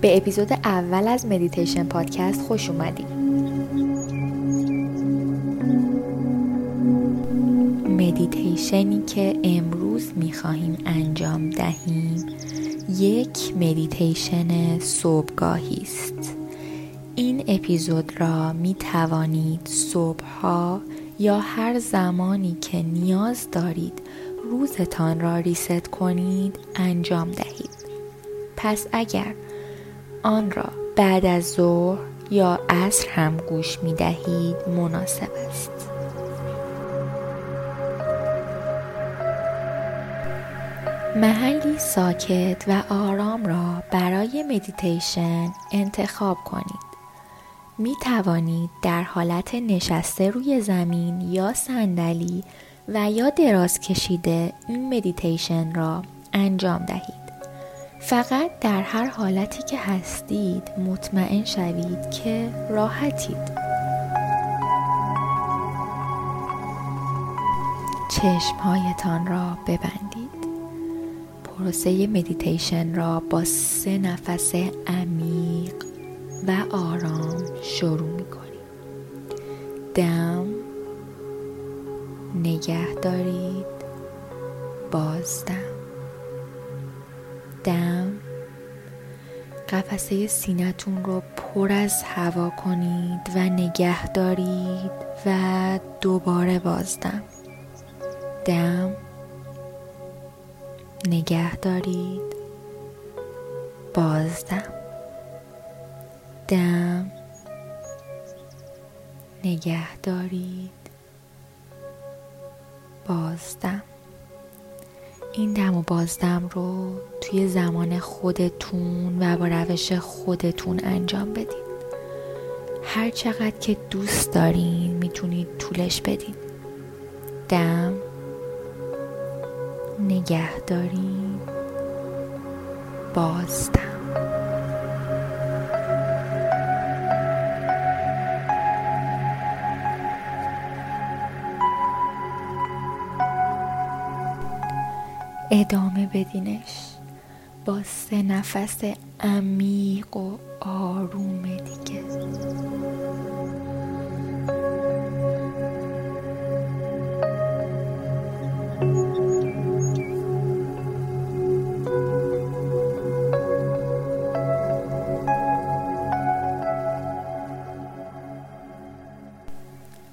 به اپیزود اول از مدیتیشن پادکست خوش اومدید مدیتیشنی که امروز می‌خواهیم انجام دهیم یک مدیتیشن صبحگاهی است. این اپیزود را می توانید صبحها یا هر زمانی که نیاز دارید روزتان را reset کنید انجام دهید. پس اگر آن را بعد از ظهر یا عصر هم گوش می دهید مناسب است محلی ساکت و آرام را برای مدیتیشن انتخاب کنید می توانید در حالت نشسته روی زمین یا صندلی و یا دراز کشیده این مدیتیشن را انجام دهید. فقط در هر حالتی که هستید مطمئن شوید که راحتید. چشمهایتان را ببندید. پروسه مدیتیشن را با سه نفس عمیق و آرام شروع می کنید. دم نگه دارید بازدم قفسه سینتون رو پر از هوا کنید و نگه دارید و دوباره بازدم دم. نگه دارید. بازدم دم. نگه دارید. بازدم این دم و بازدم رو توی زمان خودتون و با روش خودتون انجام بدید هر چقدر که دوست دارین می‌تونید طولش بدین. دم. نگه دارین. بازدم ادامه بدینش. با سه نفس عمیق و آروم دیگه.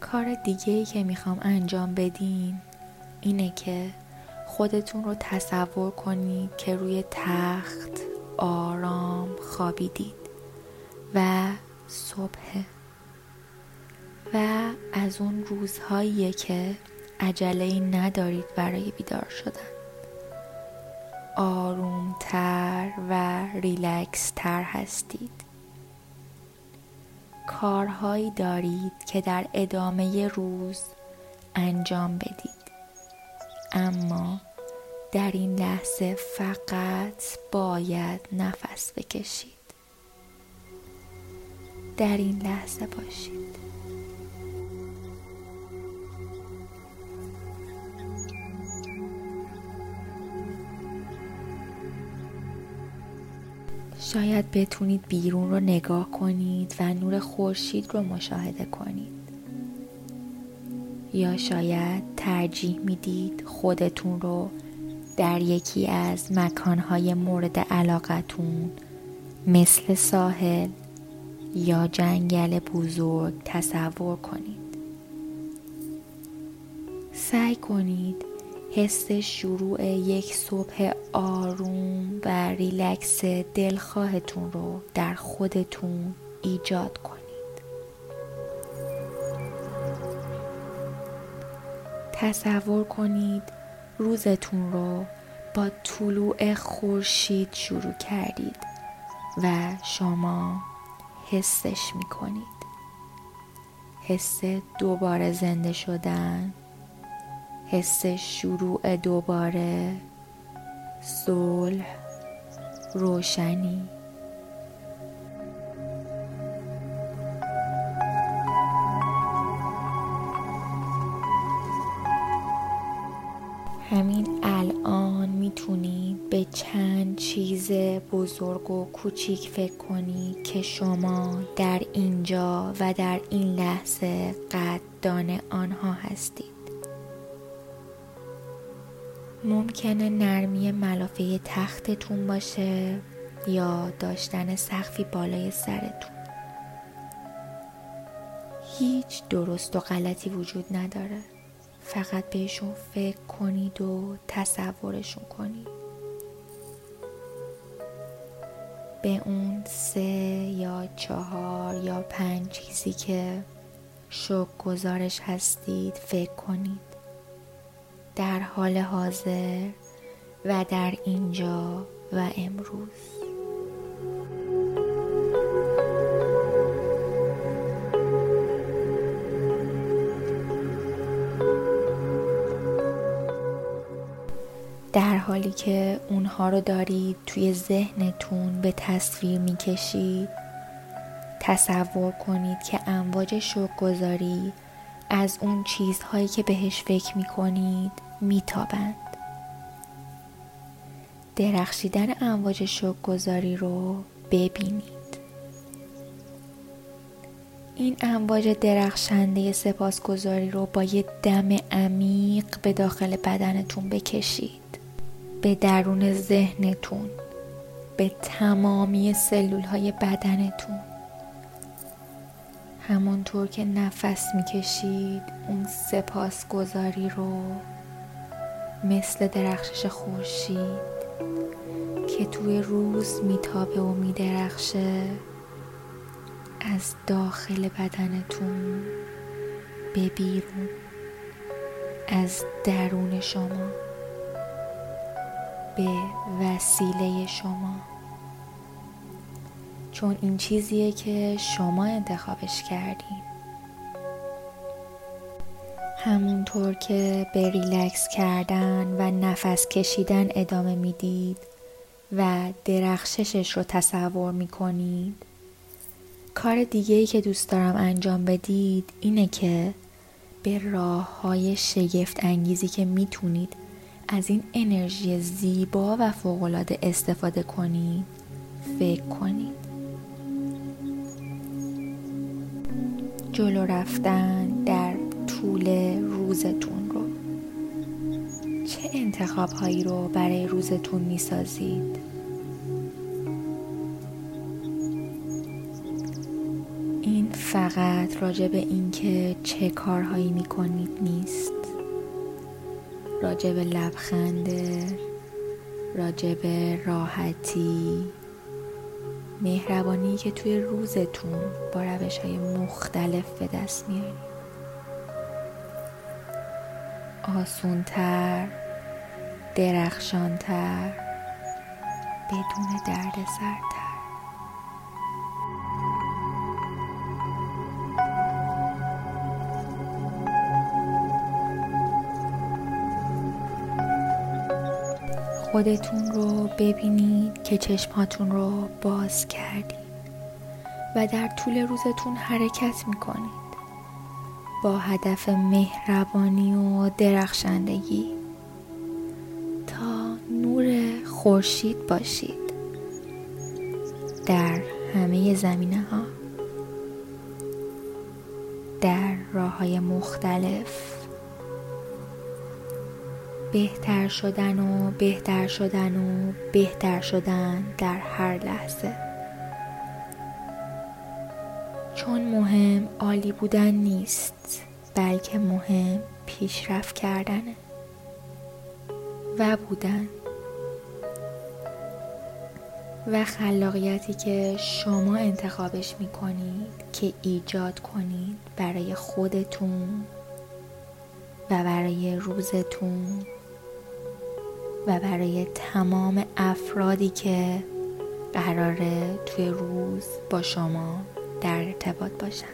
کار دیگه ای که می‌خوام انجام بدین اینه که خودتون رو تصور کنید که روی تخت آرام خوابیدید و صبح. و از اون روزهاییه که عجله ندارید برای بیدار شدن. آرومتر و ریلکس تر هستید. کارهایی دارید که در ادامه روز انجام بدید. اما در این لحظه فقط باید نفس بکشید. در این لحظه باشید. شاید بتونید بیرون رو نگاه کنید و نور خورشید رو مشاهده کنید. یا شاید ترجیح می‌دید خودتون رو در یکی از مکانهای مورد علاقتون مثل ساحل یا جنگل بزرگ تصور کنید. سعی کنید حس شروع یک صبح آروم و ریلکس دلخواهتون رو در خودتون ایجاد کنید. تصور کنید روزتون رو با طلوع خورشید شروع کردید و شما حسش می کنید حس دوباره زنده شدن حس شروع دوباره صلح روشنی. بزرگ و کوچیک فکر کنی که شما در اینجا و در این لحظه قدردان آنها هستید. ممکنه نرمی ملافه تختتون باشه یا داشتن سقفی بالای سرتون. هیچ درست و غلطی وجود نداره. فقط بهشون فکر کنید و تصورشون کنید. به اون سه یا چهار یا پنج چیزی که شک گزارش هستید فکر کنید. در حال حاضر و در اینجا و امروز. در حالی که اونها رو دارید توی ذهنتون به تصویر می‌کشید تصور کنید که امواج شوق گذاری از اون چیزهایی که بهش فکر می‌کنید میتابند. درخشیدن امواج شوق گذاری رو ببینید. این امواج درخشنده سپاسگزاری رو با یه دم عمیق به داخل بدنتون بکشید. به درون ذهنتون به تمامی سلول های بدنتون. همونطور که نفس می‌کشید اون سپاسگزاری رو مثل درخشش خورشید که توی روز میتابه و میدرخشه از داخل بدنتون به بیرون از درون شما. به وسیله شما. چون این چیزیه که شما انتخابش کردین. همونطور که به ریلکس کردن و نفس کشیدن ادامه می‌دید و درخششش رو تصور می‌کنید کار دیگه ای که دوست دارم انجام بدید اینه که به راه های شگفت انگیزی که می‌تونید از این انرژی زیبا و فوقالعاده استفاده کنید فکر کنید جلو رفتن در طول روزتون رو. چه انتخاب هایی رو برای روزتون می سازید؟ این فقط راجع به اینکه چه کارهایی می کنید نیست. راجع به لبخنده راجع به راحتی. مهربانی که توی روزتون با روش های مختلف به دست میارید. آسونتر درخشانتر بدون درد سرتر خودتون رو ببینید که چشماتون رو باز کردید و در طول روزتون حرکت می‌کنید. با هدف مهربانی و درخشندگی. تا نور خورشید باشید. در همه زمینه ها در راه های مختلف. بهتر شدن و بهتر شدن و بهتر شدن در هر لحظه. چون مهم عالی بودن نیست بلکه مهم پیشرفت کردنه و بودن. و خلاقیتی که شما انتخابش می کنید که ایجاد کنید برای خودتون و برای روزتون. و برای تمام افرادی که قراره توی روز با شما در ارتباط باشن.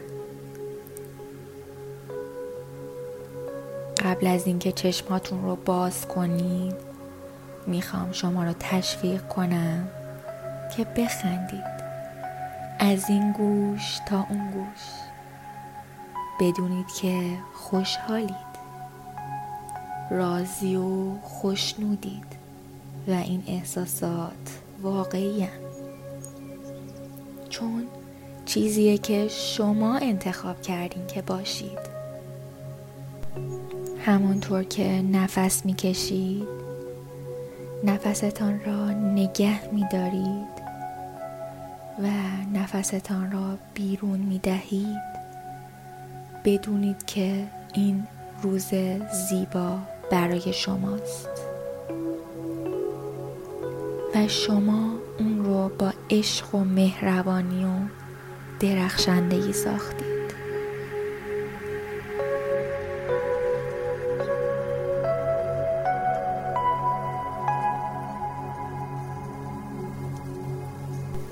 قبل از اینکه چشماتون رو باز کنید می‌خوام شما رو تشویق کنم که بخندید. از این گوش تا اون گوش. بدونید که خوشحالید. راضی و خوشنودید و این احساسات واقعی چون چیزیه که شما انتخاب کردین که باشید. همانطور که نفس می‌کشید نفستان را نگه میدارید و نفستان را بیرون می‌دهید بدونید که این روز زیبا برای شماست. و شما اون رو با عشق و مهربانی و درخشندگی ساختید.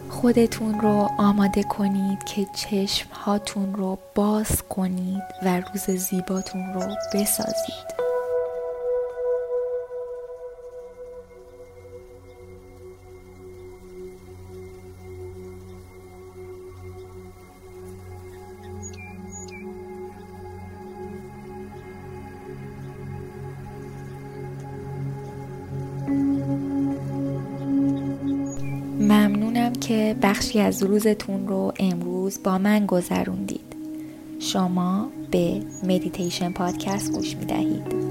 خودتون رو آماده کنید که چشم هاتون رو باز کنید و روز زیباتون رو بسازید. که بخشی از روزتون رو امروز با من گذروندید. شما به مدیتیشن پادکست گوش می دهید